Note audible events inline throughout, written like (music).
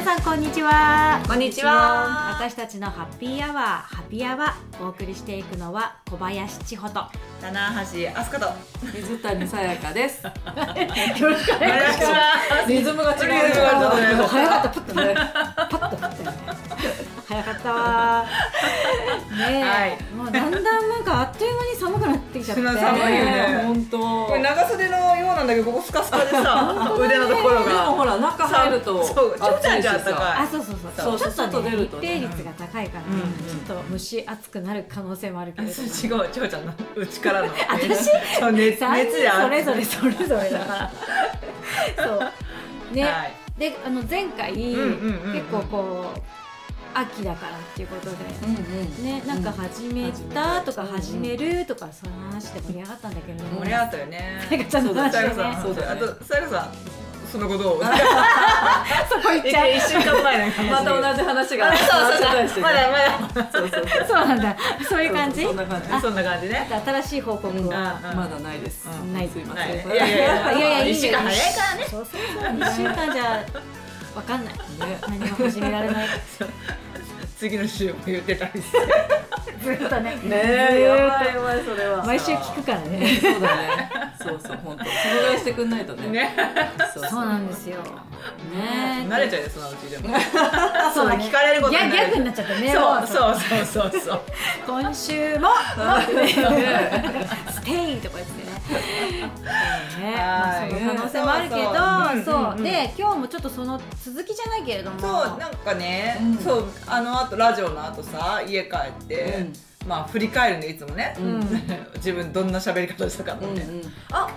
皆さんこんにちは。こんにちは。私たちのハッピーアワーハッピーアワーお送りしていくのは小林千穂と。棚橋飛鳥と。水谷さやかです。(laughs) よろしくお願いします。リズムが違う。リズムが違う早かったパッとね。パッと振ってね。早かったわ (laughs) ねえ、はいだんだんなんかあっという間に寒くなってきちゃって。(laughs) 寒いよね。本当。これ長袖のようなんだけどここスカスカでさ (laughs) 腕のところでもがほら中入ると。そうちょっとじゃあったかい。あそうそうそう。そう。ちょっとね外出るとね。密閉率が高いからちょっと蒸し暑くなる可能性もあるけれども。違うちょうちゃんの内からの。(laughs) 私？そう熱3熱や人それぞれそれぞれだから。そう。ね、はい。であの前回、結構こう秋だからっていうことで、うんうん。ね、なんか始めたとかうん。始めるとかその話で盛り上がったんだけれども盛り上がったよね。さやかちゃんの話さでねやかさん。そうだよね。あとさやかさんその後どう？(laughs) そこ行っちゃう。一週間前の話また同じ話が。あそうそうそう。まだまだ。そうそうそう。そうなんだ。そういう感じ？そんな感じ。そんな感じね。新しい報告うんは、まだないです。うん。ない。すいません。ない。いやいやいや。一週間早いからね。そうそうそう。2週間じゃわかんない。ね。何も始められない。(laughs) 次の週も言ってたりして。(laughs) ずっとね。ねえ、やばいやばいそれは。毎週聞くからね。そうだね。そうそう本当。そのぐらいしてくんないとね。ね。そうそうなんですよ。ね慣れちゃうよそのうちでも。(laughs) そうだね。聞かれることギになる。ャギャグになっちゃってね。そうもそうそうそうそう。今週もステイとか言ってね。ねまあ、はいその可能性もあるけどそうで今日もちょっとその続きじゃないけれども。そうなんかね、うん。そうあのあとラジオの後さ家帰って、うん。まあ振り返るんでいつもね、うん。(laughs) 自分どんな喋り方したかって、うんうん。あ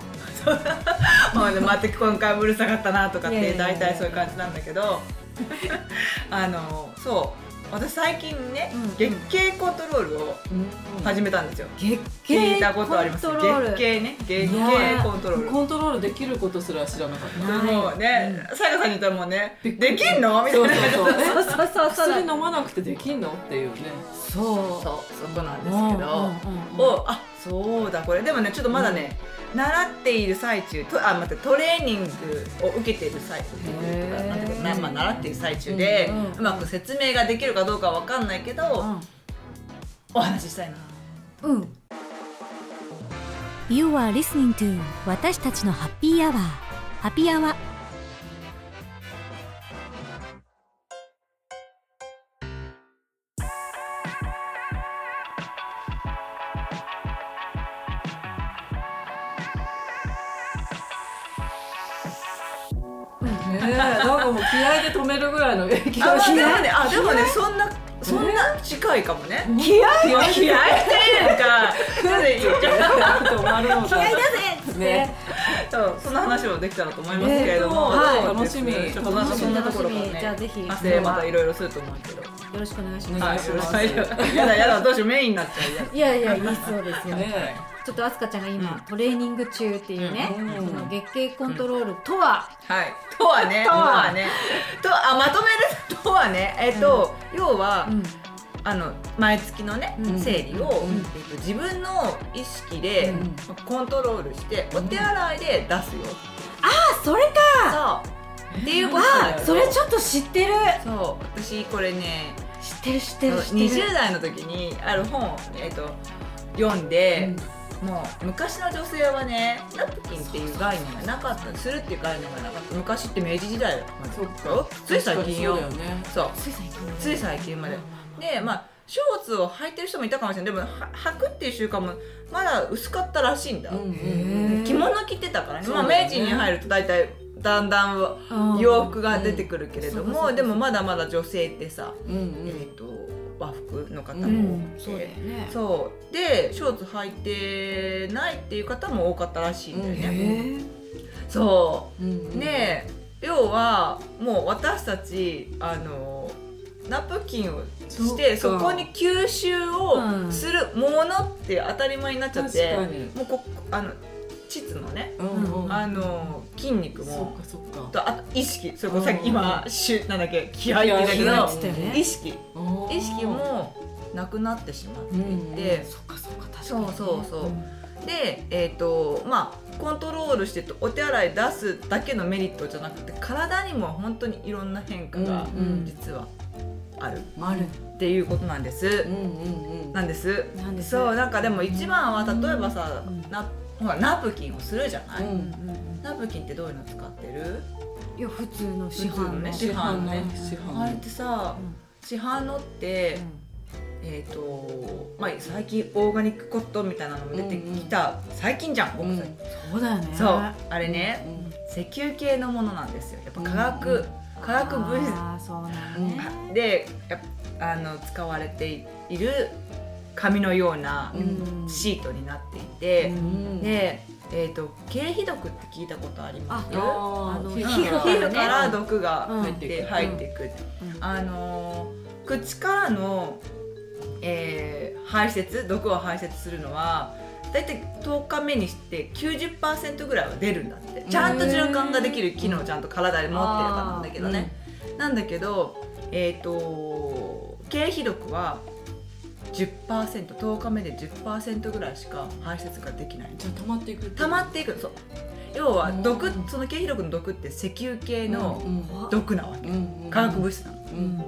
(laughs) まあでまた今回もうるさかったなとかって大体そういう感じなんだけど。(laughs) あのそう私最近ね、うん月経コントロールを始めたんですよ、月経聞いたことあります月経ね月経コントロール。コントロールできることすら知らなかった。もうね、さやかさんに言ったらもうね、できんの？みたいな。そうそうそう薬 (laughs) 飲まなくてできんの？っていうね。そう。そう、そこなんですけど。お、あ、そうだ、これ。でもね、ちょっとまだね、習っている最中、と、あ、待って、トレーニングを受けている最中へーなんていうかなまあ、習っている最中で、うんうんうまく説明ができるかどうかわかんないけど、お話ししたいな。うん、うん You are listening to 私たちのハッピーアワー。ハピアワねめるぐらいの影響あ、まあ、しでもね、あ、でもね、そんな、そんな近いかもね。気合気合っていうか、ちょっと言っちゃう止まるのか。気合い出せね。そうそんな話もできたらと思いますけれども、楽しみ。そんなところから楽しみ。じゃあぜひ。またいろいろすると思うけど、よろしくお願いします、お願いしますはい、やだやだどうしようメインになっちゃう。いやいやいいそうですよ、ね。ちょっとあすかちゃんが今、うん。トレーニング中っていうね、うん。その月経コントロールとは、はい。とはねととははね。とあまとめる？とはねえっと、要は、うん。あの毎月のね、うん。生理を、うんえっと、自分の意識で、うん。コントロールしてお手洗いで出すよ、あそれか。そう。っていうことあそれちょっと知ってる。そう。私これね知ってる知ってる知ってる。20代の時にある本を、えっと読んで、もう昔の女性はねナプキンっていう概念がなかったするっていう概念がなかった。昔って明治時代まで。そっか。つい最近よ。そうつい最近つい最近まで。でまあショーツを履いてる人もいたかもしれない。でもは履くっていう習慣もまだ薄かったらしいんだ、うん着物着てたからね。まあ、明治に入ると大体だんだんうん洋服が出てくるけれども、でもまだまだ女性ってさ、うんうん。えー、と和服の方うもん。多くてそうだよね。そう。でショーツ履いてないっていう方も多かったらしいんだよね、そう。んうん。うで要はもう私たちあのナプキンをしてそこに吸収をうん。するものって当たり前になっちゃって、もうこあの膣のね、うんうん。あの筋肉そもとあと意識。それこそさっうんき今しゅなんだっけ気合って言ったけどね。意識。意識もなくなってしまっていて、そっかそっか確かそうにねそう。そう、でえっ、とまあコントロールしてお手洗い出すだけのメリットじゃなくて体にも本当にいろんな変化がうんうん。実はある。っていうことなんです。うんうんうん。なんです。なんです。そうなんかでも一番は例えばさ、うんなほらナプキンをするじゃない、うん。うんうんナプキンってどういうの使ってる？いや普通の市販の。ね。市販のね。うん市販あれってさ、市販のって、えっ、とまあ最近オーガニックコットンみたいなのも出てきた、最近じゃん僕、うん。そうだよね。そうあれね、うん石油系のものなんですよ。やっぱ化学、うん化学物質。でやっぱあの使われている紙のようなうん。シートになっていて、うん。で、えー、と経皮毒って聞いたことあります？ああの皮皮膚から毒がうん入って,、入っていく、うん。あのー口からの、えー排泄毒を排泄するのはだいたい10日目にして90%ぐらいは出るんだって。ちゃんと循環ができる機能をちゃんと体で持ってるからなんだけどね、なんだけどえっ、と経皮毒は 10%10 日目で10%ぐらいしか排泄ができない。じゃあ溜まっていく溜まっていく。そう。要は毒うん。その経皮毒の毒って石油系のうん毒なわけ、うん化学物質なの。うん。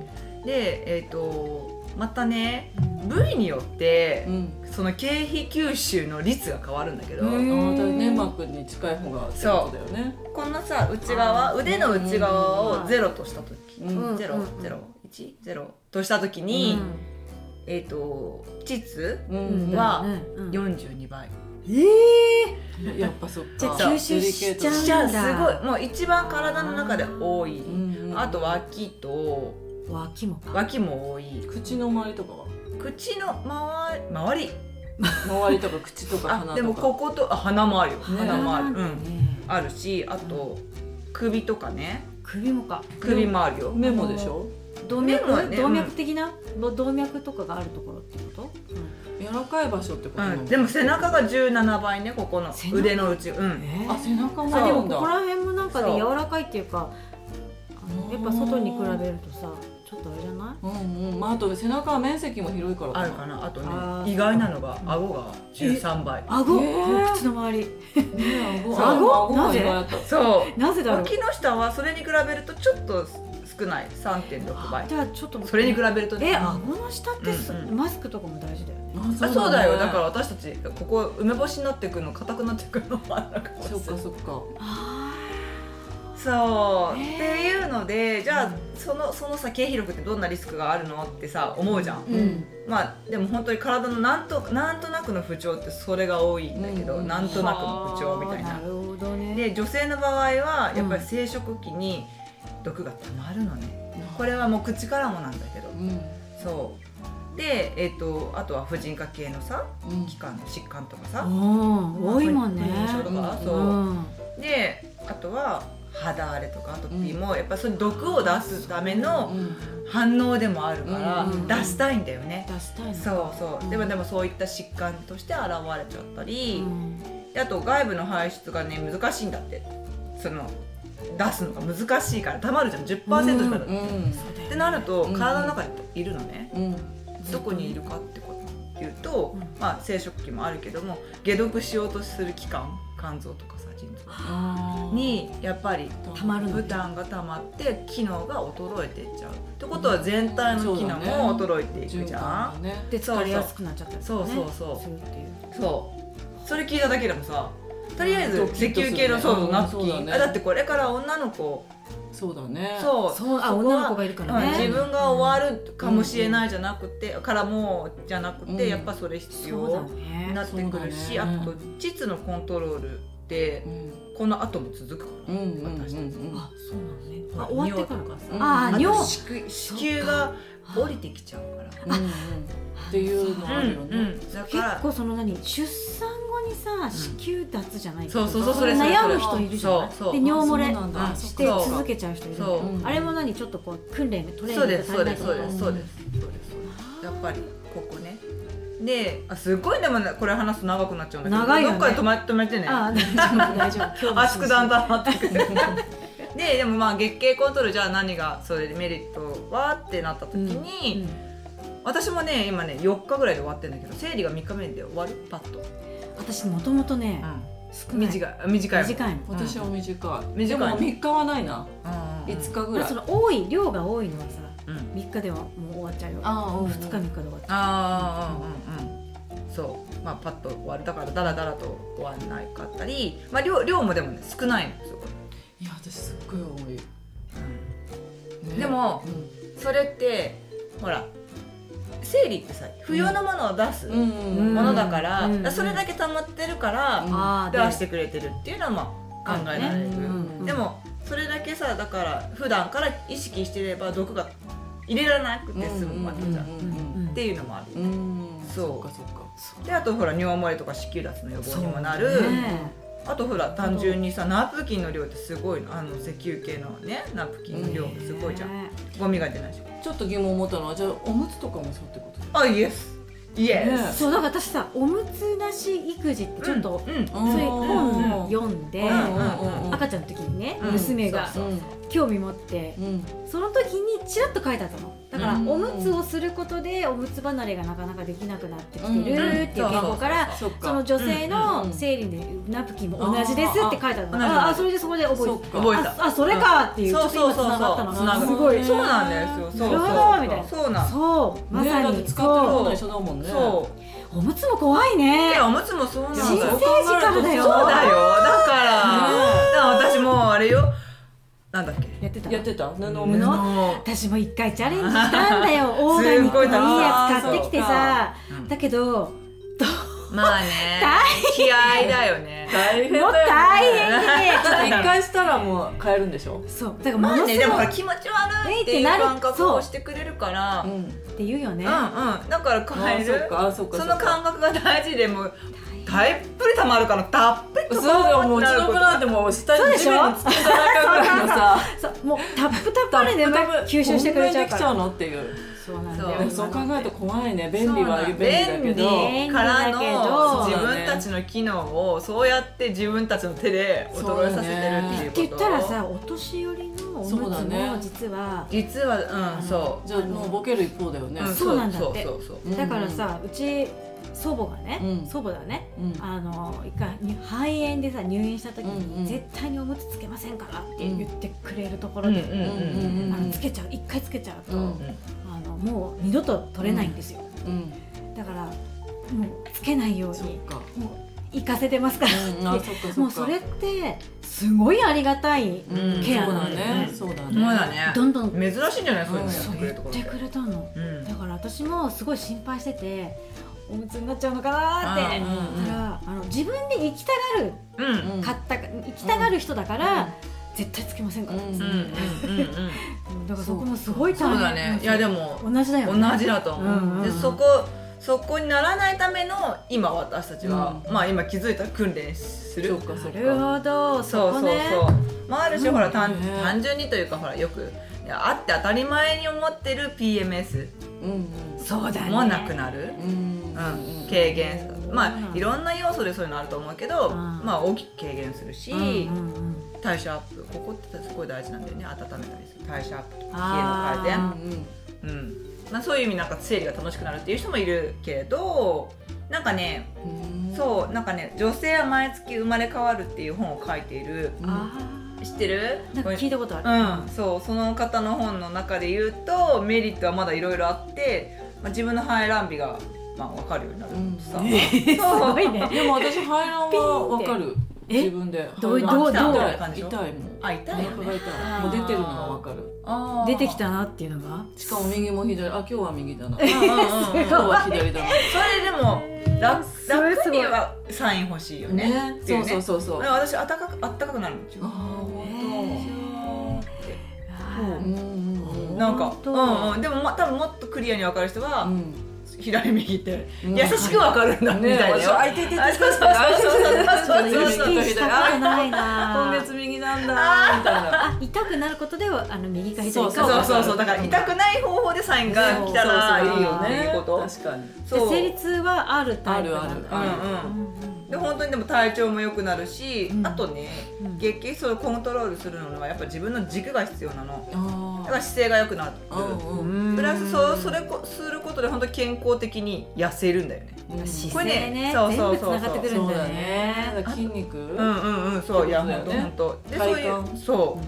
で、えー、とまたね部位によってうん。その経費吸収の率が変わるんだけど、粘膜に近い方がってことだよね。このさ内側腕の内側うんをゼロとした時、うんゼロうん。ゼロ。一ゼロとした時に、うんえっ、と膣うんはうん。うん。42倍、えやっぱそっか。吸収しちゃうんだ。じゃあすごい。もう一番体の中で多い、うんうん。あと脇とー、脇もか。脇も多い。口の周りとかは？口の周り周り？周りとか口とか鼻とか。あでもこことあ鼻もあるよ。ね鼻もある、うん。ねあるしあと首とかね。首もか。首もあるよ。目もでしょ？動目もね脈動脈的な動脈とかがあるところってこと？柔らかい場所ってことうん、でも背中が17倍ねここの背中？腕の内。うん。えあ背中も。でもここら辺もなんかね柔らかいっていうかあのやっぱ外に比べるとさちょっとあれじゃない？うんうん。まああと背中は面積も広いからあるかな。あとね意外なのが顎が13倍。顎、えー。口の周り。ね顎。顎？顎なぜそう。なぜだろう？脇の下はそれに比べるとちょっと少ない。3.6倍。じゃあちょっとそれに比べるとね。え顎の下ってす、うんうん。マスクとかも大事だよね。あそうだよ。だからら私たちここ梅干しになってくるの硬くなってくるのもあるのかもしれないそっかそっか。あそう、へーっていうのでじゃあそのそのさ経費力ってどんなリスクがあるのってさ思うじゃん、うん。まあでも本当に体のなんとなんとなくの不調ってそれが多いんだけど、うん。なんとなくの不調みたいな。なるほどね。で女性の場合はやっぱり生殖期に毒がたまるのね。これはもう口からもなんだけど。うん。そう。でえっ、とあとは婦人科系のさうん。器官疾患とかうさ、ん多いもんね。とか、そう、うんであとは肌荒れとかアトピーもやっぱその毒を出すためのうん。反応でもあるからうん出したいんだよね、出したいのそうそう、うんでもでもそういった疾患として現れちゃったり、あと外部の排出がね難しいんだって。その出すのが難しいからたまるじゃん。10%しかだ、うんっそうだよてなるとうん体の中にいるのね、うん。どこにいるかってことっていうと、うん。まあ生殖器もあるけども解毒しようとする器官肝臓とかさ腎臓あー。にやっぱりたまるの負担が溜まって機能が衰えていっちゃう。ってことは全体の機能も衰えていくじゃん、で疲れやすくなっちゃったりそうそうそう。そう。それ聞いただけでもさとりあえず石油系のそうだねあだってこれから女の子。そうだね。そう。そうあ女の子がいるからね。うん。自分が終わるかもしれないじゃなくて、からもうじゃなくて、うん。やっぱそれ必要ね。になってくるし、あと膣のコントロールってうん。この後も続くから、私たちうんあそうなのね。あ終わってからか。さ。うん。ああ尿と子宮子宮が降りてきちゃうから。うんうんっていうのあるよね。だか結ら構その何出産後にさ子宮脱じゃないけどそうそうそうさそれそれ悩む人いるじゃない？そうそう。で尿漏れしてそう。続けちゃう人いる。あれも何ちょっとこう訓練トレーニンそうでグそうですそうですそうですそうです。やっぱりここね。であすごいでもねこれ話すと長くなっちゃうんだけど。長いよね。どっかで止め止めてね。あ大丈夫大丈夫。(laughs) 今日熱くだんだんなってくる。(laughs) ででもまあ月経コントロールじゃあ何がそれでメリットはってなった時に、私もね今ね4日ぐらいで終わってんだけど生理が3日目で終わる？パッと。私もともとね、少ない。短い。短い短いの私は短い、短いでも3日はないな。うん5日ぐらい。その多い量が多いのはさうん。3日ではもう終わっちゃうよ。あーうんうん。2日3日で終わっちゃああうんうんうんそう。まあパッと終わる。だからダラダラと終わんないかったりまあ量量もでもね少ないのすごいいや私すっごい多い、ね。でもうん。それってほら生理ってさ不要なものを出すものだから,、うんそれだけ溜まってるから、出してくれてるっていうのはまあ考えられる、うんでもそれだけさだから普段から意識してれば毒が入れられなくて済むわけじゃん、っていうのもあるうん。うんそうか。そっかであとほら尿漏れとか子宮脱の予防にもなる、ねあとほら単純にさナプキンの量ってすごいの。あの石油系のねナプキンの量もすごいじゃん、ねゴミが出ないし。ちょっと疑問を持ったのはじゃあおむつとかもそうってこと？あイエス。イエねス、そうだから私さおむつなし育児ってちょっと、うん。うん。それ本うん。読んで、うん。うん。うん。赤ちゃんの時にね、うん。娘が。そううん興味持ってうん。その時にちらっと書いてあったの。だから、うん。おむつをすることでおむつ離れがなかなかできなくなってきてるうん。っていう傾向から、その女性うん。の生理でナプキンも同じですって書いてあるのああそれでそこで覚えそってか。覚えた。ああそれかっていう、そうちょっとそうそう今つながったのがるすごい。そうなんですよ。そうそうみたいな。そうなん。そう。まねさに。使ってるもその一緒だもんねそう。うおむつも怖いね。でおむつもそうなんだ新よ生児からだよ。そうだよ。だかだから私もうあれよなんだっけ？やってた？やってた？布お布？むつ私も一回チャレンジしたんだよ。(laughs) オーガニックのいいやつ買ってきてさ。うん。だけどまあ (laughs) ね。気合だよね。大変だよもう大変で (laughs) 一回したらもう買えるんでしょ？そう。だからまあねでも気持ち悪いっていう感覚そう。をしてくれるから。うん。んって言うよね。うんだから変える？あそっかあそっか。その感覚が大事でもうたっぷりたまるからたっぷりそうだよもううちの子なんてもう下に地面につけた中ぐら。いのさもうタップタップでね吸収してくれちゃうから。こんなにできちゃう。のっていうそうなんだそうよでもそう考えると怖いね便利は便利だけど。からの便利だけど自分たちの機能をそうやって自分たちの手で衰えさせてるっていうこと。って言ったらさお年寄りのおむつそうだねも実は実はうんそう。じゃあもうボケる一方だよね。うん。そうなんだって。そうそうそうだからさうち祖母がね、うん。祖母だね。うん。あの一回に肺炎でさ入院した時に、うんうん。絶対におむつつけませんからって言ってくれるところで、つけちゃう一回つけちゃうと、うんあのもう二度と取れないんですよ、うん。だからもうつけないようにもう行かせてますからもうそれってすごいありがたいうん。ケアそうだなんだよね。そうだそうだね。どんどん。珍しいんじゃない？そういうのやそうってくれたの。うん。だから私もすごい心配してておむつになっちゃうのかなって。うんうん。だからあの自分で行きたがるうんうん。買った行きたがる人だから、絶対つけませんから、(laughs) だからそこもすごい大変。そうだね。いやでも同じだよね。同じだと思う、でそこそこにならないための今私たちは、うん。まあ今気づいたら訓練する。そうかそうなるほど。そそうこそうねそう。まあある種ほら単ね単純にというかほらよくあって当たり前に思ってる PMS うんそうだね。もなくなる、うん。うん、軽減まあいろん。な要素でそういうのあると思うけど、うん。まあ大きく軽減するし、代謝アップここってすごい大事なん。だよね温めたりする代謝アップとか冷えのうん。改善うん。まあ、そういう意味なん。か生理が楽しくなるっていう人もいるけれどなん。かねうん。そうなん。かね女性は毎月生まれ変わるっていう本を書いているうん。あ知ってる？ーなんか聞いたことある、うん、そうその方の本の中で言うとメリットはまだいろいろあって、まあ、自分の排卵日が、まあ、分かるようになるとさ、(laughs) すごいね。でも私排卵はわかる。え？自分で。どうどうどう？痛い。感じ痛いもん。あ痛いよね。もう出てるのがわかる。あー。出てきたなっていうのが？しかも右も左。あ今日は右だな。うんうんうんうん。今日は左だな。それでも楽楽にはサイン欲しいよね。ね。そうそうそうそう。で私あったかくあったかくなるんですよ。あ本あー当うんうなんかうんうん。でもま多分もっとクリアに分かる人は、うん左右って。うん。優しく分かるんだみたいだよ、ねあいててててあそうそうそうそうそう意識したことないな今月右なんだみたいなあ痛くなることではあの右か左かそうそうそうそうだから痛くない方法でサインが来たらいいよねいうこと確かにそう生理痛はあるタイプなんだあるうんうんうんで本当にでも体調も良くなるし、うんあとね、うん月経そをコントロールするのはやっぱ自分の軸が必要なのだあから姿勢が良くなるプラスそうそれこすることで本当に健康効的に痩せるんだよね。うん。姿勢ね。そうそうそうそう。てくるんだよね。筋肉。うんうんうん。そう。いや本当本当でそういうそ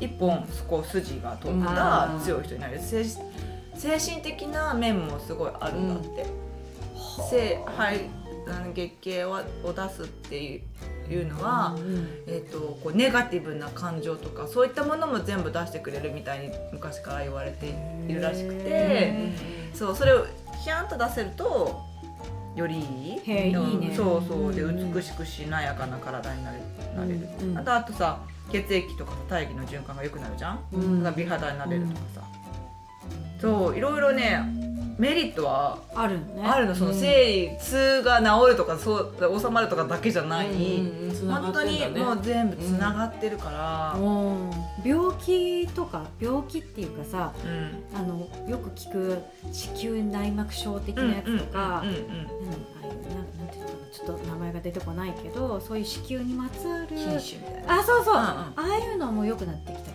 う。一本こう筋が通った強い人になる。精精神的な面もすごいあるんだって、せはいあの月経をを出すっていうのは、えー、とこうネガティブな感情とかそういったものも全部出してくれるみたいに昔から言われているらしくて。そうそれをヒャンと出せるとよりいい？へえいいね。うん。そうそう。でうん美しくしなやかな体になれなれる、うんうん。あとあとさ血液とかさ大気の循環が良くなるじゃん、うん。美肌になれるとかさ、そういろいろねメリットはあるのね。あるの。その生理痛が治るとかそう収まるとかだけじゃない、うんうん本当にもう全部つながってるから、うん。病気とか病気っていうかさうん。あのよく聞く子宮内膜症的なやつとか、ちょっと名前が出てこないけどそういう子宮にまつわるあそうそう、うんうん。ああいうのも良くなってきた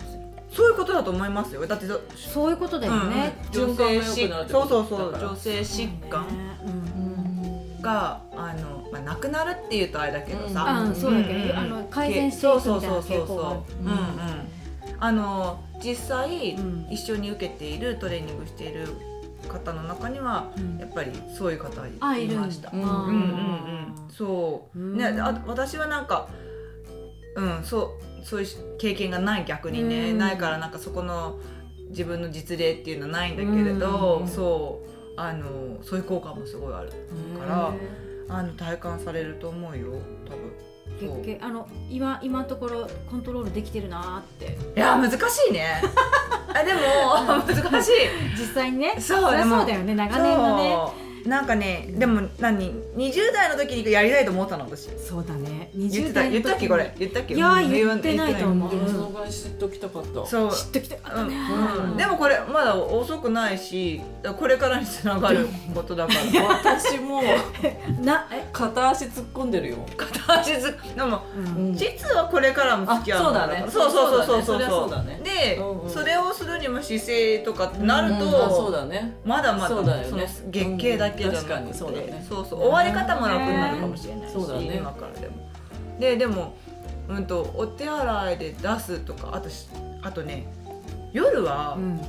そういうことだと思いますよ。だってそそういうことだよね、うんうん、循環が良くなるってことそうそう。そう女性疾患。があの、まあ、なくなるっていうとあれだけどさ、あそうだけど、うん。うんうんあの改善していくみたいなそうそうそうそう傾向があるうんうん。あの実際、うん。一緒に受けているトレーニングしている方の中にはうん。やっぱりそういう方あいました。うんうんうんうん、そう、うんねあ私はなんかうんそうそういう経験がない逆にね、うん。ないからなんかそこの自分の実例っていうのはないんだけれど、うん。そうあのそういう効果もすごいあるからあの体感されると思うよ多分。あの今今のところコントロールできてるなーって。いや難しいね。(laughs) あでも難しい。実際にね。そうそうだよね。長年のねなんかねでも何？20代の時にやりたいと思ったの私。そうだね。言って20た代言ったっけこれ？言ったっけ？いやうん言ってないと思う。知っときたかったそう。知っときたかったでもこれまだ遅くないしこれからにつながることだから。(laughs) 私もなえ、片足突っ込んでるよ。片足ずでもうん。実はこれからも付き合うそうだね。そうそうそうそうそう。だね。で、うんうん。それをするにも姿勢とかってなると、うん。あそうだね。まだまだ月経だけじゃなくて、うん確かに。そうだね。そうそう。終わり方も楽になるかもしれないし、そうだね。今からでも。ででも、うん、とお手洗いで出すとかあとしあとね夜は、うん、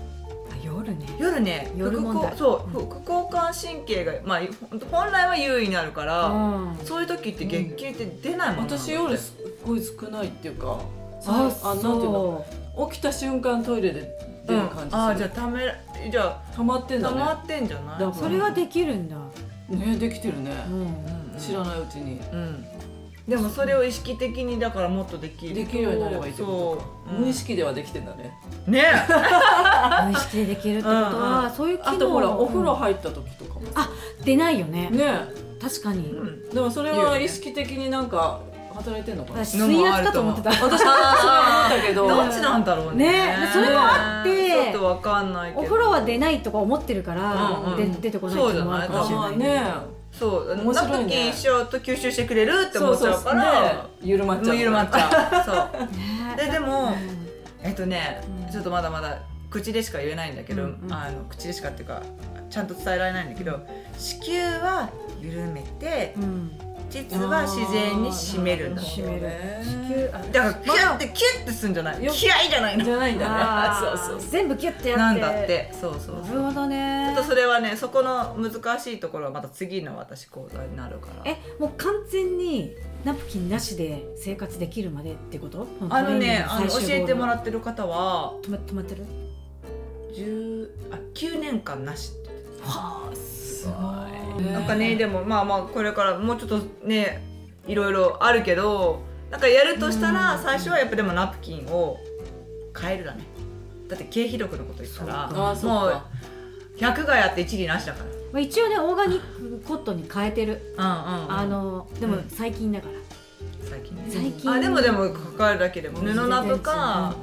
あ夜ね。夜ね副夜そう副交感神経が、まあ、本来は優位になるから、うん。そういう時って月経って出ないもんなんだって私夜すっごい少ないっていうかああなんていうの？起きた瞬間トイレで出る感じする、うん、あじゃあためじゃ溜まってんだね。あ溜まってんじゃない？それはできるんだ、ねできてるね、うんうん知らないうちに。うん。でもそれを意識的にだからもっとできる。できるようになればいいってことか。そう、うん。無意識ではできてんだね。ね。(laughs) 無意識でできるってことは、うんそういう機能。あとほらお風呂入った時とかも。あ出ないよね。ね。確かに、うん。でもそれは意識的になんか働いてんのかな？私水圧だと思ってた。私も (laughs) それは思ったけど。どっちなんだろうね。ねそれもあってちょっとわかんないけど。お風呂は出ないとか思ってるから、うんうんで出てこないっていうのもあるかもしれない。あね。そう面白いね。ナプキンしようと吸収してくれるって思っちゃうかねら緩まっちゃう。緩まっちゃう。そう。ね。ででもうん。えっとねうん。ちょっとまだまだ口でしか言えないんだけど、うんうん。あの口でしかっていうかちゃんと伝えられないんだけど子宮は緩めてうん実は自然に締めるんだ締める。だからキュッてキュッてすんじゃない？よ気合いじゃないの。じゃないんだねそうそう。全部キュッてやって。なんだって。そうそうそう。なるほどちょねっとそれはねそこの難しいところはまた次の私講座になるから。えもう完全にナプキンなしで生活できるまでってこと？あのねあの教えてもらっってる方は止ま止まってる？10あ9年間なしってはあすごい。ねなんかねでもまあまあこれからもうちょっとねいろいろあるけどなんかやるとしたらうん。最初はやっぱでもナプキンを変えるだね。だって経費力のこと言ったらあーそうもうか100がやって一理なしだから。まあ、一応ねオーガニックコットンに変えてる。うんうん、うん、あのでもうん。最近だから。最近。ね最近。あでもでも関えるだけでも布ナプか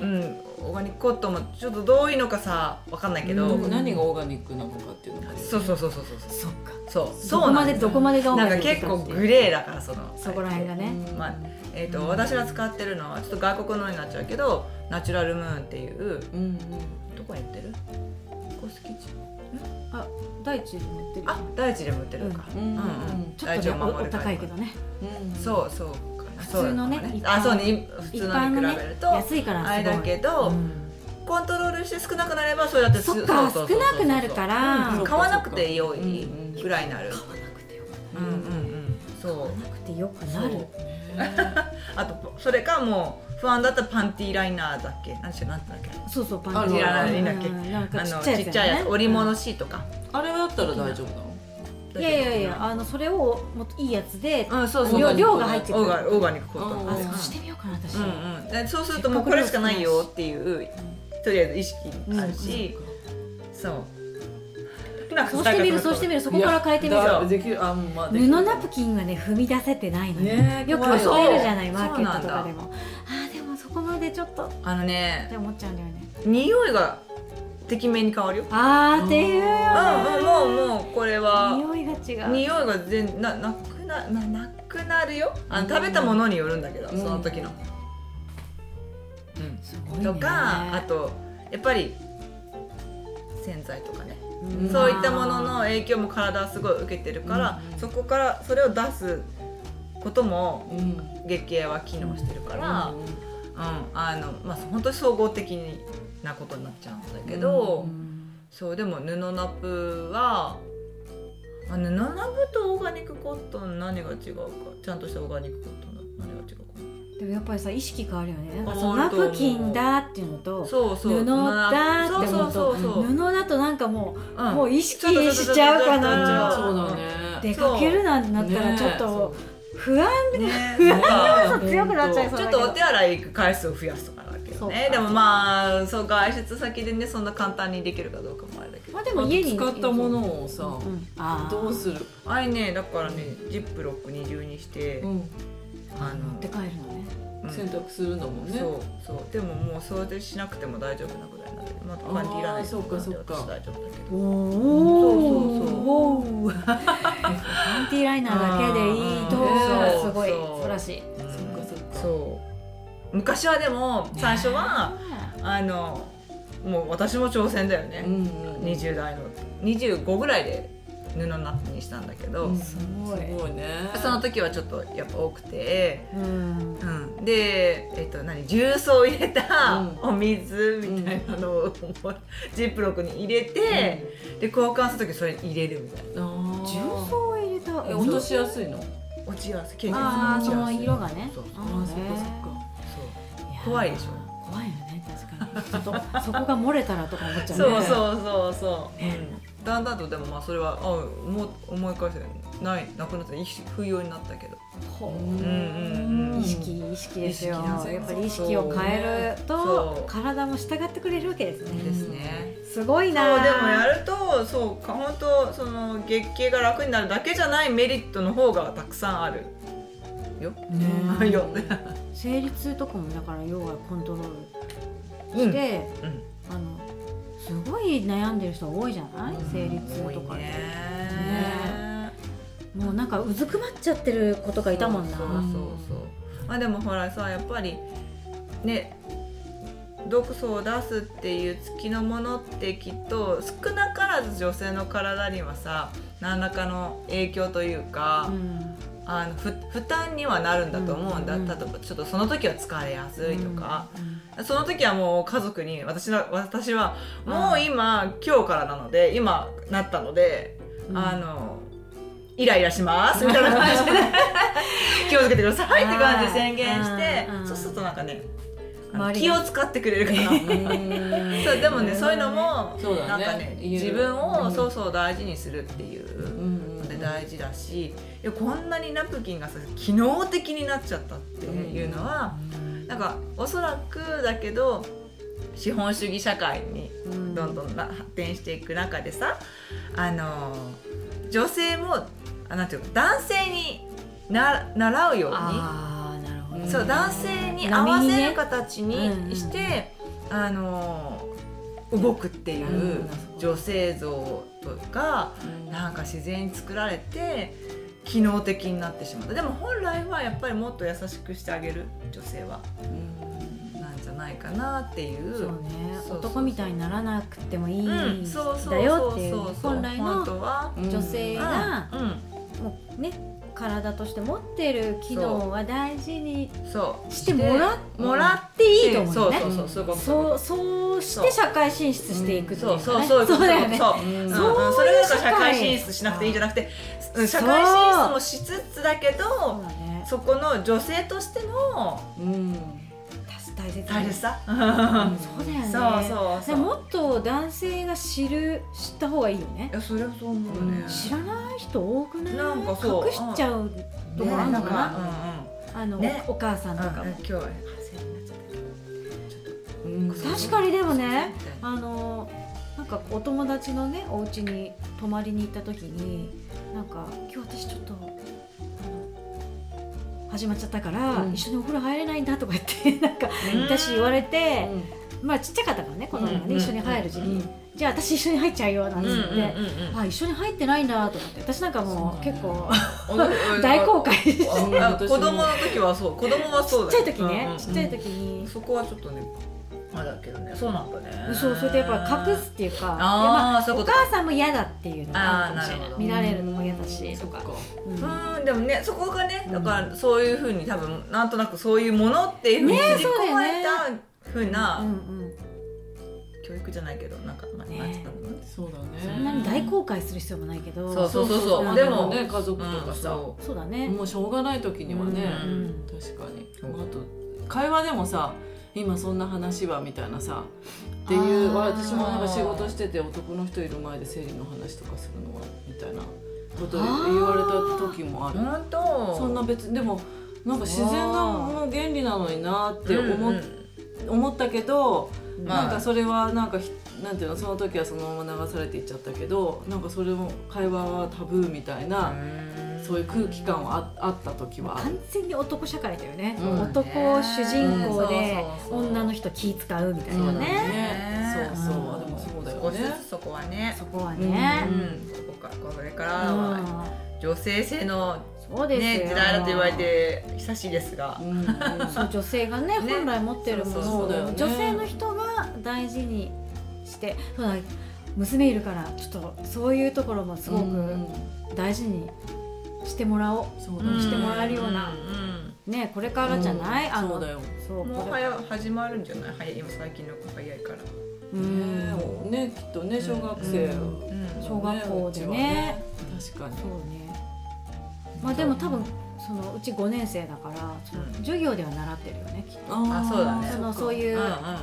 うんオーガニックコットンもちょっとどういうのかさわかんないけど、うん。うん何がオーガニックなのかっていうのがそうそうそうそうそうそっか。そう。どそうこまでどこまでがオーなんかガニック結構グレーだからそのそこら辺がね、まあえー、と私が使ってるのはちょっと外国のになっちゃうけどナチュラルムーンっていううんうん。どこに売ってる？コスキチ？ん。あ大地でも売ってるよ。あ大地でも売ってるか、うん。うんうんちょっとねおお高いけどね。うんそうそう。かな普通のねあそうね。普通のに比べると、安いからすごいあれだけど、うん。コントロールして少なくなればそれだってそっかそうそうそうそう。少なくなるから。うん。買わなくて良いうん。ぐらいになる、買わなくてようんうんうん。そう。買わなくてよくなる。(laughs) あとそれかもう不安だったらパンティーライナーだっけ？なんてなんてだっけ？そうそうパンティーあるあるだっけ？あのちっちゃいやつちっちゃいやつ。織物しシートか、あれだったら大丈夫なの？いやいやいやあのそれをもっといいやつでうんそうそう。量量が入ってくる。オーガオーガニックコットあそうしてみようかな私。うんうん。でそうするともうこれしかないよっていうとりあえず意識あるし、そう。そうしてみるそうしてみる。そこから変えてみる。できる。あま布る。ナプキンはね踏み出せてないのよねよく怖いよ。売ってるじゃないマーケットとかでも。あーでもそこまでちょっと。っあのねて思っちゃうんだよね。匂いがてきめんに変わるよ。あーっていうようんうんもうもうこれは。匂いが違う。匂いが全ななくなななくなるよ。あの食べたものによるんだけど、うん。その時の、すごいね。とかあとやっぱり洗剤とかね、うん。そういったものの影響も体はすごい受けてるから、うん。そこからそれを出すこともうん。月経は機能してるから、うん。あのまあ本当に総合的なことになっちゃうんだけど、うんそうでも布ナプはあ布ナプとオーガニックコットン何が違うか？ちゃんとしたオーガニックコットンだ何が違うかでもやっぱりさ意識変わるよね。なんか変そのナプキンだっていうのとそうそう。布だって思うと布だとなんかもう、うん。もう意識しちゃうかな。そうだね出かけるなんてなったらちょっと不安ね。不安安が強くなっちゃいそうちょっとお手洗い行く回数を増やすとかだけどね。でもまあそう外出先でねそんな簡単にできるかどうかもあれだけど。まあでも家に使ったものをさうん。どうする？あれねだからねジップロック二重にして、うん。あ持って帰るのね洗濯するのもね。そうそう。でももうそれでしなくても大丈夫なぐらいなので。まあパンティーいらないそっかそっか。私大丈夫だけど。おそうそうそう。(laughs) パンティーライナーだけでいいとうんすごい。そう素晴らしい。うん。そっかそっか。そう。昔はでも最初はあのもう私も挑戦だよね、うんうん20代の。25ぐらいで布ナプにしたんだけど、うん。すごい。ね。その時はちょっとやっぱ多くて、うん。うん、で、えっと何重曹を入れたうん。お水みたいなのを、(laughs) ジップロックに入れて、で交換する時それに入れるみたいな。重曹を入れた。え落としやすいの？落ちやすい。経験ああその色がね。そうそう。そう。怖いでしょ？怖いよね確かに。ちょっとそこが漏れたらとか思っちゃうそうねそうそうそう、うん、だんだんとでもまあそれはあもう思い返せない。なくなって不要になったけど。ほう。うんうんうん意識意識ですよ。やっぱり意識を変えると体も従ってくれるわけですね。ですね、すごいな。でもやるとそうか本当その月経が楽になるだけじゃないメリットの方がたくさんある。よ。ねよ。生理痛とかもだから要はコントロールうん。して、うん。あのすごい悩んでる人多いじゃない、生理痛とかで、多いね。もうなんかうずくまっちゃってる子とかいたもんな。そうそうそうまあでもほらさやっぱりね毒素を出すっていう月のものってきっと少なからず女性の体にはさ何らかの影響というか、うん。あのふ負担にはなるんだと思うんだ、うん例えばちょっとその時は疲れやすいとか、うんその時はもう家族に私の私はもう今、今日からなので今なったので、うん。あのイライラしますみたいな感じで (laughs) 気をつけてくださいって感じで宣言してそうするとなんかね気を使ってくれるから。うん。(laughs) そうでもねそういうのもなんかね自分うん。をそうそう大事にするっていううんので大事だしいやこんなにナプキンがさ機能的になっちゃったっていうのは、なんかおそらくだけど資本主義社会にうん。どんどんな発展していく中でさあの女性もあなんていうか男性にな習うようにああなるほど、そう男性に合わせる形波にねにして、あの動くっていううん女性像とかなんか自然に作られて機能的になってしまった。でも本来はやっぱりもっと優しくしてあげる。女性は。うん。なんじゃないかなっていう。そうね。男みたいにならなくてもいいん。だよっていう本来の女性が、もうね体として持ってる機能は大事にそう。してもらもらっていいと思うね。そうそうそうそうそうして社会進出していくっていうかね。そうそうそうだよね。そう。うん。うん。そういうそれが社会。社会進出しなくていいんじゃなくてうん。社会進出もしつつだけどだね。そこの女性としてのうん大切大切さ？そうだよね。そうそうそう。でもっと男性が知る知った方がいいよね。いやそれはそう思うね。うん。知らない人多くない？なんかそう。隠しちゃうところあるのかな、あの、ね。おお母さんとかも、今日は確かにでもねあのなんかお友達のねお家に泊まりに行った時になんか今日私ちょっと始まっちゃったから、うん。一緒にお風呂入れないんだとか言って (laughs) なんかうん。私言われて、まあちっちゃかったからね子供がね、うん一緒に入る時期、うん。じゃあ私一緒に入っちゃうよなんて言って、うんうんうんうん。あ一緒に入ってないんだと思って。私なんかもう結構お (laughs) 大公開ちっうんあ子供の時はそう。子供はそうだよ。ちゃい時ね、うんうん。ちっちゃい時に、そこはちょっとねあれだけどね。そうなんだね。そうそれでやっぱ隠すっていうかあーまあお母さんも嫌だっていうのがあるかもしれない。あーなるほど。見られるのも嫌だし。とかそっか。うん。うんでもねそこがねだからそういうふうに多分なんとなくそういうものっていうふうにね刷り込まれたふううんなうん教育じゃないけどなんかまあね。そうだそねんなに大公開する必要もないけど。そうそうそうそう。でもね家族とかさそそうだね。もうしょうがない時にはねうん確かに。あと会話でもさ今そんな話はみたいなさっていう私もなんか仕事してて男の人いる前で生理の話とかするのはみたいなこと言われた時もある。そんな別でもなんか自然なもう原理なのになって思,、思ったけど、まあ。なんかそれはなんかひなんていうのその時はそのまま流されていっちゃったけどなんかそれも会話はタブーみたいな、そういう空気感はああった時は。完全に男社会だよね、うん。男主人公で女の人気使うみたいそうだなね。ねそうそう、う。んでもそう。だよねつそこはね。そこはうね、ん。ここかこれからうん。は女性性のそうですよ、ね時代だと言われて久しいですが。うん。うんそう女性がねね。本来持ってるもそうのをね女性の人が大事にしてそうだ娘いるからちょっとそういうところもすごくうん。大事にしてもらおう、そうだね。うんしてもらえるような。うんねこれからじゃない、うんあのそうだよ。そうもう早始まるんじゃない？早い今最近の子早いから。うん。ねねきっとね小学生、うん。うん。小学校でね。確かに。そうね。まあでも多分そのうち5年生だからそのうん。授業では習ってるよねきっと。ああそうだね。そのそういう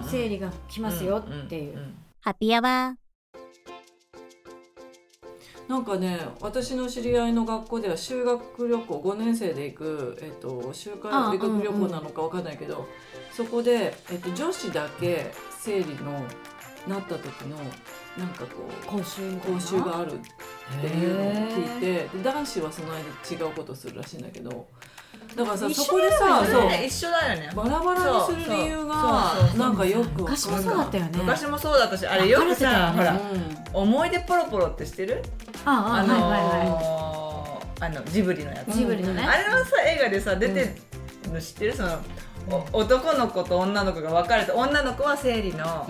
生理が来ますよっていう、んんハッピーアワなんかね私の知り合いの学校では修学旅行5年生で行く、えっと、修学あ旅行なのかわかんないけど、そこで、えっと、女子だけ生理のなった時のなんかこう講習講習があるっていうのを聞いてで男子はその間違うことするらしいんだけどだからさそこでさだそう。一緒だよね。バラバラにする理由がなんかよく。昔もるそうだったよね。昔もそうだったしあれよくさほらう思い出ポロポロって知ってる？ああ、のーはいはい。はあのジブリのやいつ。ジブリのね、あれのさ映画でさ出てるの知ってる？そのお男の子と女の子が別れて女の子は生理のあの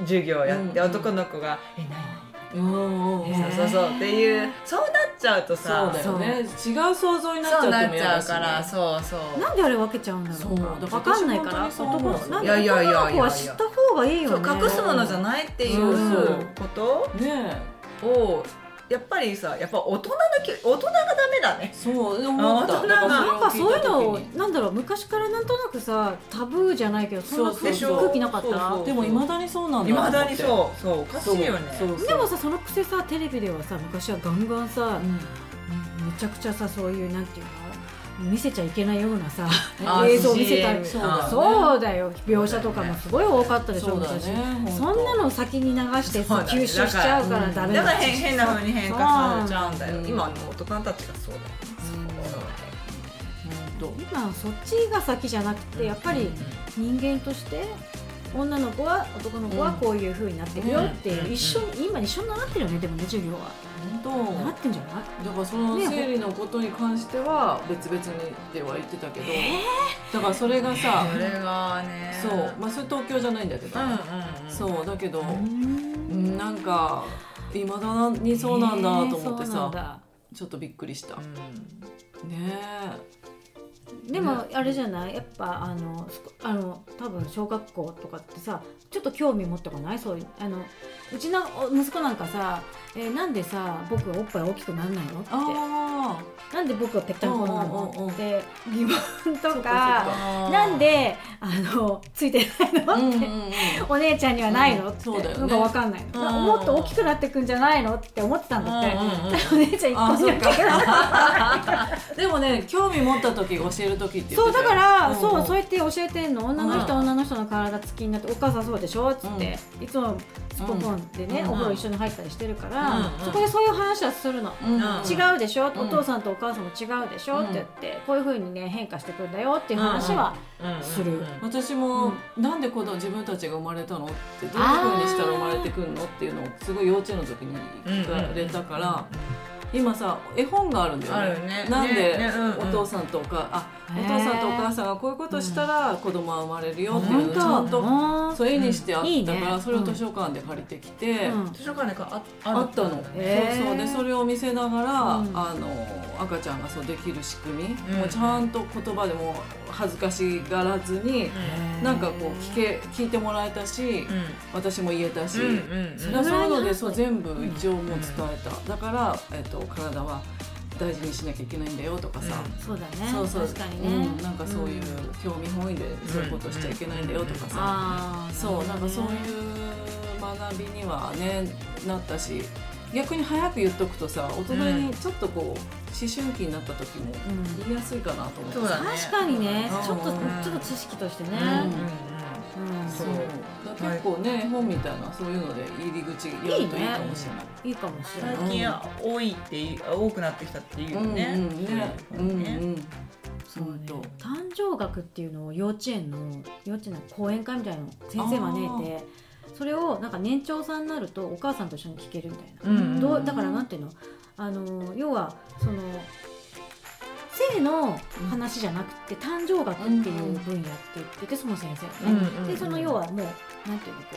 授業をやってうん。男の子が「え何？そうそうそう。っていう。そうなっちゃうとそさうだよね。違う想像になっちゃそうってなっちゃうも嫌だしね。からそうそう。なんであれ分けちゃうんだろう。そう。だから分かんないから。男の子は知った方がいいよね。隠すものじゃないっていううんことねをやっぱりさやっぱ大人のき大人がダメだね。えそう思った。なんかそういうのなんだろう昔からなんとなくさタブーじゃないけどそんなそうそうそう。空気なかった？そうそうでもいまだにそうなんだいまだにそうそうおかしいよね。そうそうそう。でもさそのくせさテレビではさ昔はガンガンさう、ん。めちゃくちゃさそういうなんていうの？見せちゃいけないようなさ (laughs) あ映像見せたりそうだよ描写とかもすごい多かったでしょそうそんなの先に流して吸収しちゃうからダメだ。からだ変変な風に変化されちゃうんだよ。うん今の大人たちがそうだよ。本今そっちが先じゃなくてやっぱり人間として女の子は男の子はこういう風になってるよって一緒に今一緒に習ってるよねでもね授業は当。本習ってんじゃない？当だからそのね生理のことに関しては別々にでは言ってたけど。だからそれがさそれがね。そう。まあそれ東京じゃないんだけど。うんうんうん。そうだけどんん。なんかいまだにそうなんだと思ってさだ。ちょっとびっくりした、うん。ねでもあれじゃない？やっぱあのあの多分小学校とかってさちょっと興味持ってこない？そういうあのうちのお息子なんかさ、えーなんでさ僕はおっぱい大きくならないの？って。あなんで僕はぺったんこなの？って疑問とかなんであのついてないの？って、お姉ちゃんにはないの、うんってのが分かんないの、うん。もっと大きくなってくんじゃないの？って思ってたんだって、お姉ちゃん (laughs) 一個にはかでもね興味持った時教える時って言そうだから、んそうそうやって教えてんの。女の人、うん。女の人の体つきになってお母さんそうでしょっつって、いつもスポコンでね、うん。お風呂一緒に入ったりしてるから、うんそこでそういう話はするの、うん。違うでしょ、ん。お父さんとお母さんも違うでしょ、って言ってこういうふうにね変化してくんだよっていう話は、する。私も、なんでこの自分たちが生まれたの？ってどういうふうにしたら生まれてくるの？っていうのをすごい幼稚園の時に聞かれたから、今さ絵本があるんだよね。ね。なんで、ねねうんうん。お父さんとお母あお父さんとお母さんがこういうことしたら子供は生まれるよっていうのちゃんと当そう絵にしてあったから、それを図書館で借りてきて。うん。図書館でかああったの、そうそう。でそれを見せながら、うん。あの赤ちゃんがそうできる仕組み、うん。もうちゃんと言葉でも恥ずかしがらずに、なんかこう聞け聞いてもらえたし、私も言えたし、そういうのでそうそ全部一応もう伝えた、だから、えっと体は大事にしなきゃいけないんだよとかさ、そうだね。そうそう。確かにね、うん、なんかそういう興味本位でそういうことしちゃいけないんだよとかさ、ああそう。なんかそういう学びにはねなったし逆に早く言っとくとさ大人にちょっとこう思春期になった時もうん言いやすいかなと思ってそうだね。確かにね。うん。ちょっとうんちょっと知識としてね、うんうんそう。結構ね、本みたいなそういうので入り口やるといいかもしれない。いいかもしれない。最近は多いって多くなってきたっていうよね。そうと誕生学っていうのを幼稚園の幼稚園の講演会みたいなの先生招いてそれをなんか年長さんになるとお母さんと一緒に聞けるみたいな、うんどうだからなんていうの？あの要はその性の話じゃなくて誕生学っていう分野って言っててその先生はね、うんうんでその要はもうなんていうのこ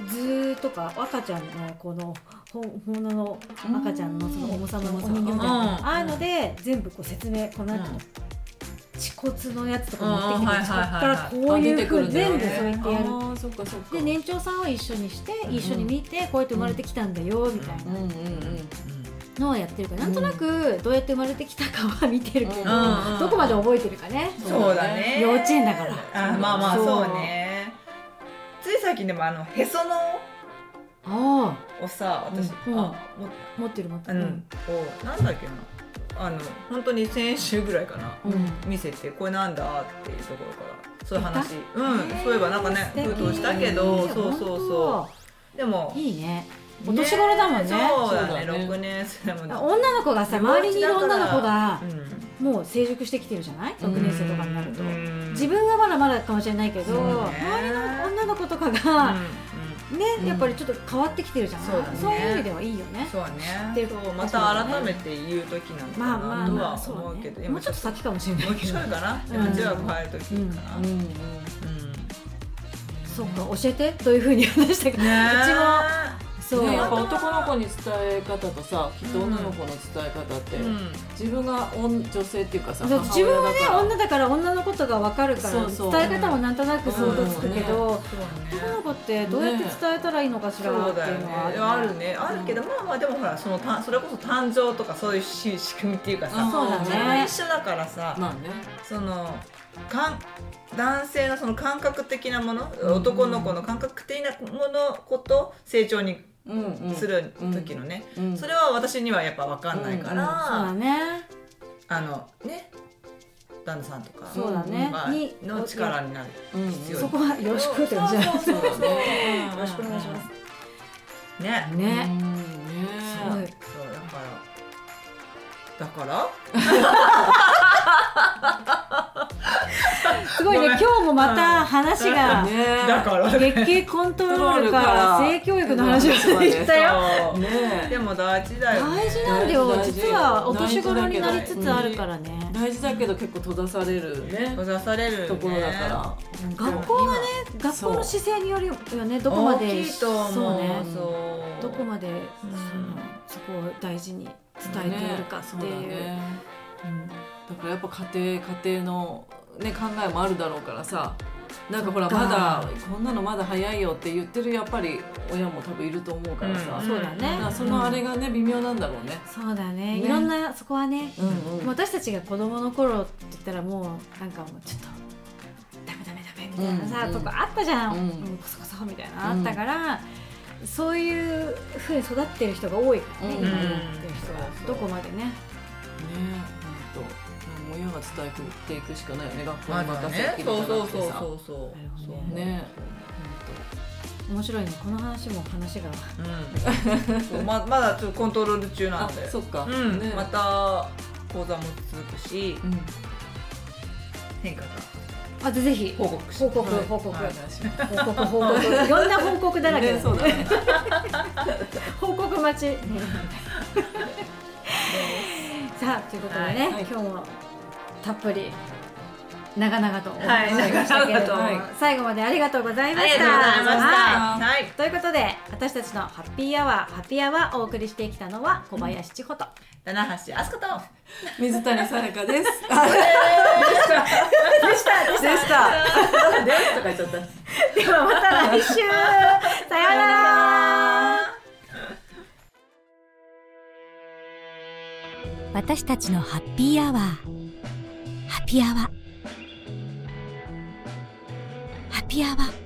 う図とか赤ちゃんのこの本本物の赤ちゃんのその重さのお人形みたいな、うん。ああいうので全部こう説明こうなんていうの、恥骨のやつとか持ってきて、うんはいはからこういうふうに全部そうやってやるで年長さんを一緒にして一緒に見てこうやって生まれてきたんだよみたいうんうんうんなのをやってるからなんとなくどうやって生まれてきたかは見てるけど、どこまで覚えてるかね、そうだね。幼稚園だから。あまあまあそう。ね。つい最近でもあのへそのあをさ私、うん。あ持ってる持ってる、うん、をなんだっけな。あの本当に先週ぐらいかな、うん。見せてこれなんだっていうところからそういう話。うんそういえばなんかね素敵。ふとしたけどそうそうそ本う。でも当いいねお年頃だもんね。そうだねそうだね。6年生だもんね。女の子がさ周りにいる女の子がうん。もう成熟してきてるじゃない？6年生とかになると。うん。自分はまだまだかもしれないけど、周りの女の子とかうんが、うん。ね、やっぱりちょっと変わってきてるじゃない？そうだね。いう意味ではいいよね。そうでねそうまた改めて言う時なのまあまあかなとは思うけど。ね。もうちょっと先かもしれないもうちけどょいかな。うん。じゃあ変える時かな。うんうんうん。そうか教えて？どういうふうに話したか、ねうちもそう、ね、やっぱ男の子に伝え方とさきっと女の子の伝え方って、うん。自分が女女性っていうかさ自分はね女だから女のことが分かるから伝え方もなんとなく想像つくけど、男の子ってどうやって伝えたらいいのかしらっていうのはある,、あるね。あるけど、まあまあでもほらそのたそれこそ誕生とかそういうし仕組みっていうかさ、うんそうだね。一緒だからさ、まあね。そのかん男性のその感覚的なもの、うん男の子の感覚的なものこと成長にする時のね、うんそれは私にはやっぱ分かんないから、うんうん。そうだね。あのね旦那さんとかそうだね、まあにの力になる。うん。必要そこはよろしくって感じじゃないそうそうそうそう。ねよろしくお願いします。ね。うん。ね、ねすごいそうだからだからすごいね今日もまた話がねだから月経コントロールから性教育の話までいったよ。でも大事だよね。大事なんだよ。実はお年頃になりつつあるからね。大事だけど結構閉ざされるね。閉ざされる、ね、ところだから。学校がね学校の姿勢によるよね。どこまでそうね。そう。どこまで、んそこを大事に伝えてやるかっていう,、だからやっぱ家庭家庭の、ね、考えもあるだろうからさなんかほらまだこんなのまだ早いよって言ってるやっぱり親も多分いると思うからさ、うん。そうだね。そのあれがね微妙なんだろうね。そうだね。ね。いろんなそこはね、うんうん。私たちが子供の頃って言ったらもうなんかもうちょっとダメダメダメみたいなさ、うんとこあったじゃん、うん。うんコソコソみたいなのあったから、そういうふうに育ってる人が多いからね、うん。今育ってる人がうんどこまでね。ね本当親が伝えていくしかないよね学校まに任せだねっきりそうそうじゃなくてさそうそうそう。ね。ね面白いねこの話も話が。うん。(laughs) そうままだちょっとコントロール中なあのでそっか、うん。ね。また講座も続くしうん。変化が。あとぜひ。報告し報告はい。報告、はい。報告報告。(laughs) いろんな報告だらけね。そうだね。(laughs) 報告待ち。さあということでね、はい。今日もたっぷり長々とおはい話ししましたけれども、はい。最後までありがとうございました。ありがとうございました。はい。はい。ということで私たちのハッピーアワーハッピーアワーをお送りしてきたのは小林千穂と、棚橋あすかと。水谷さやかです。で (laughs) でした。でした。ですとか言っちゃった。ではまた。来週さようなら私た。ちのハッピーアワーハピアワ。ハピアワ。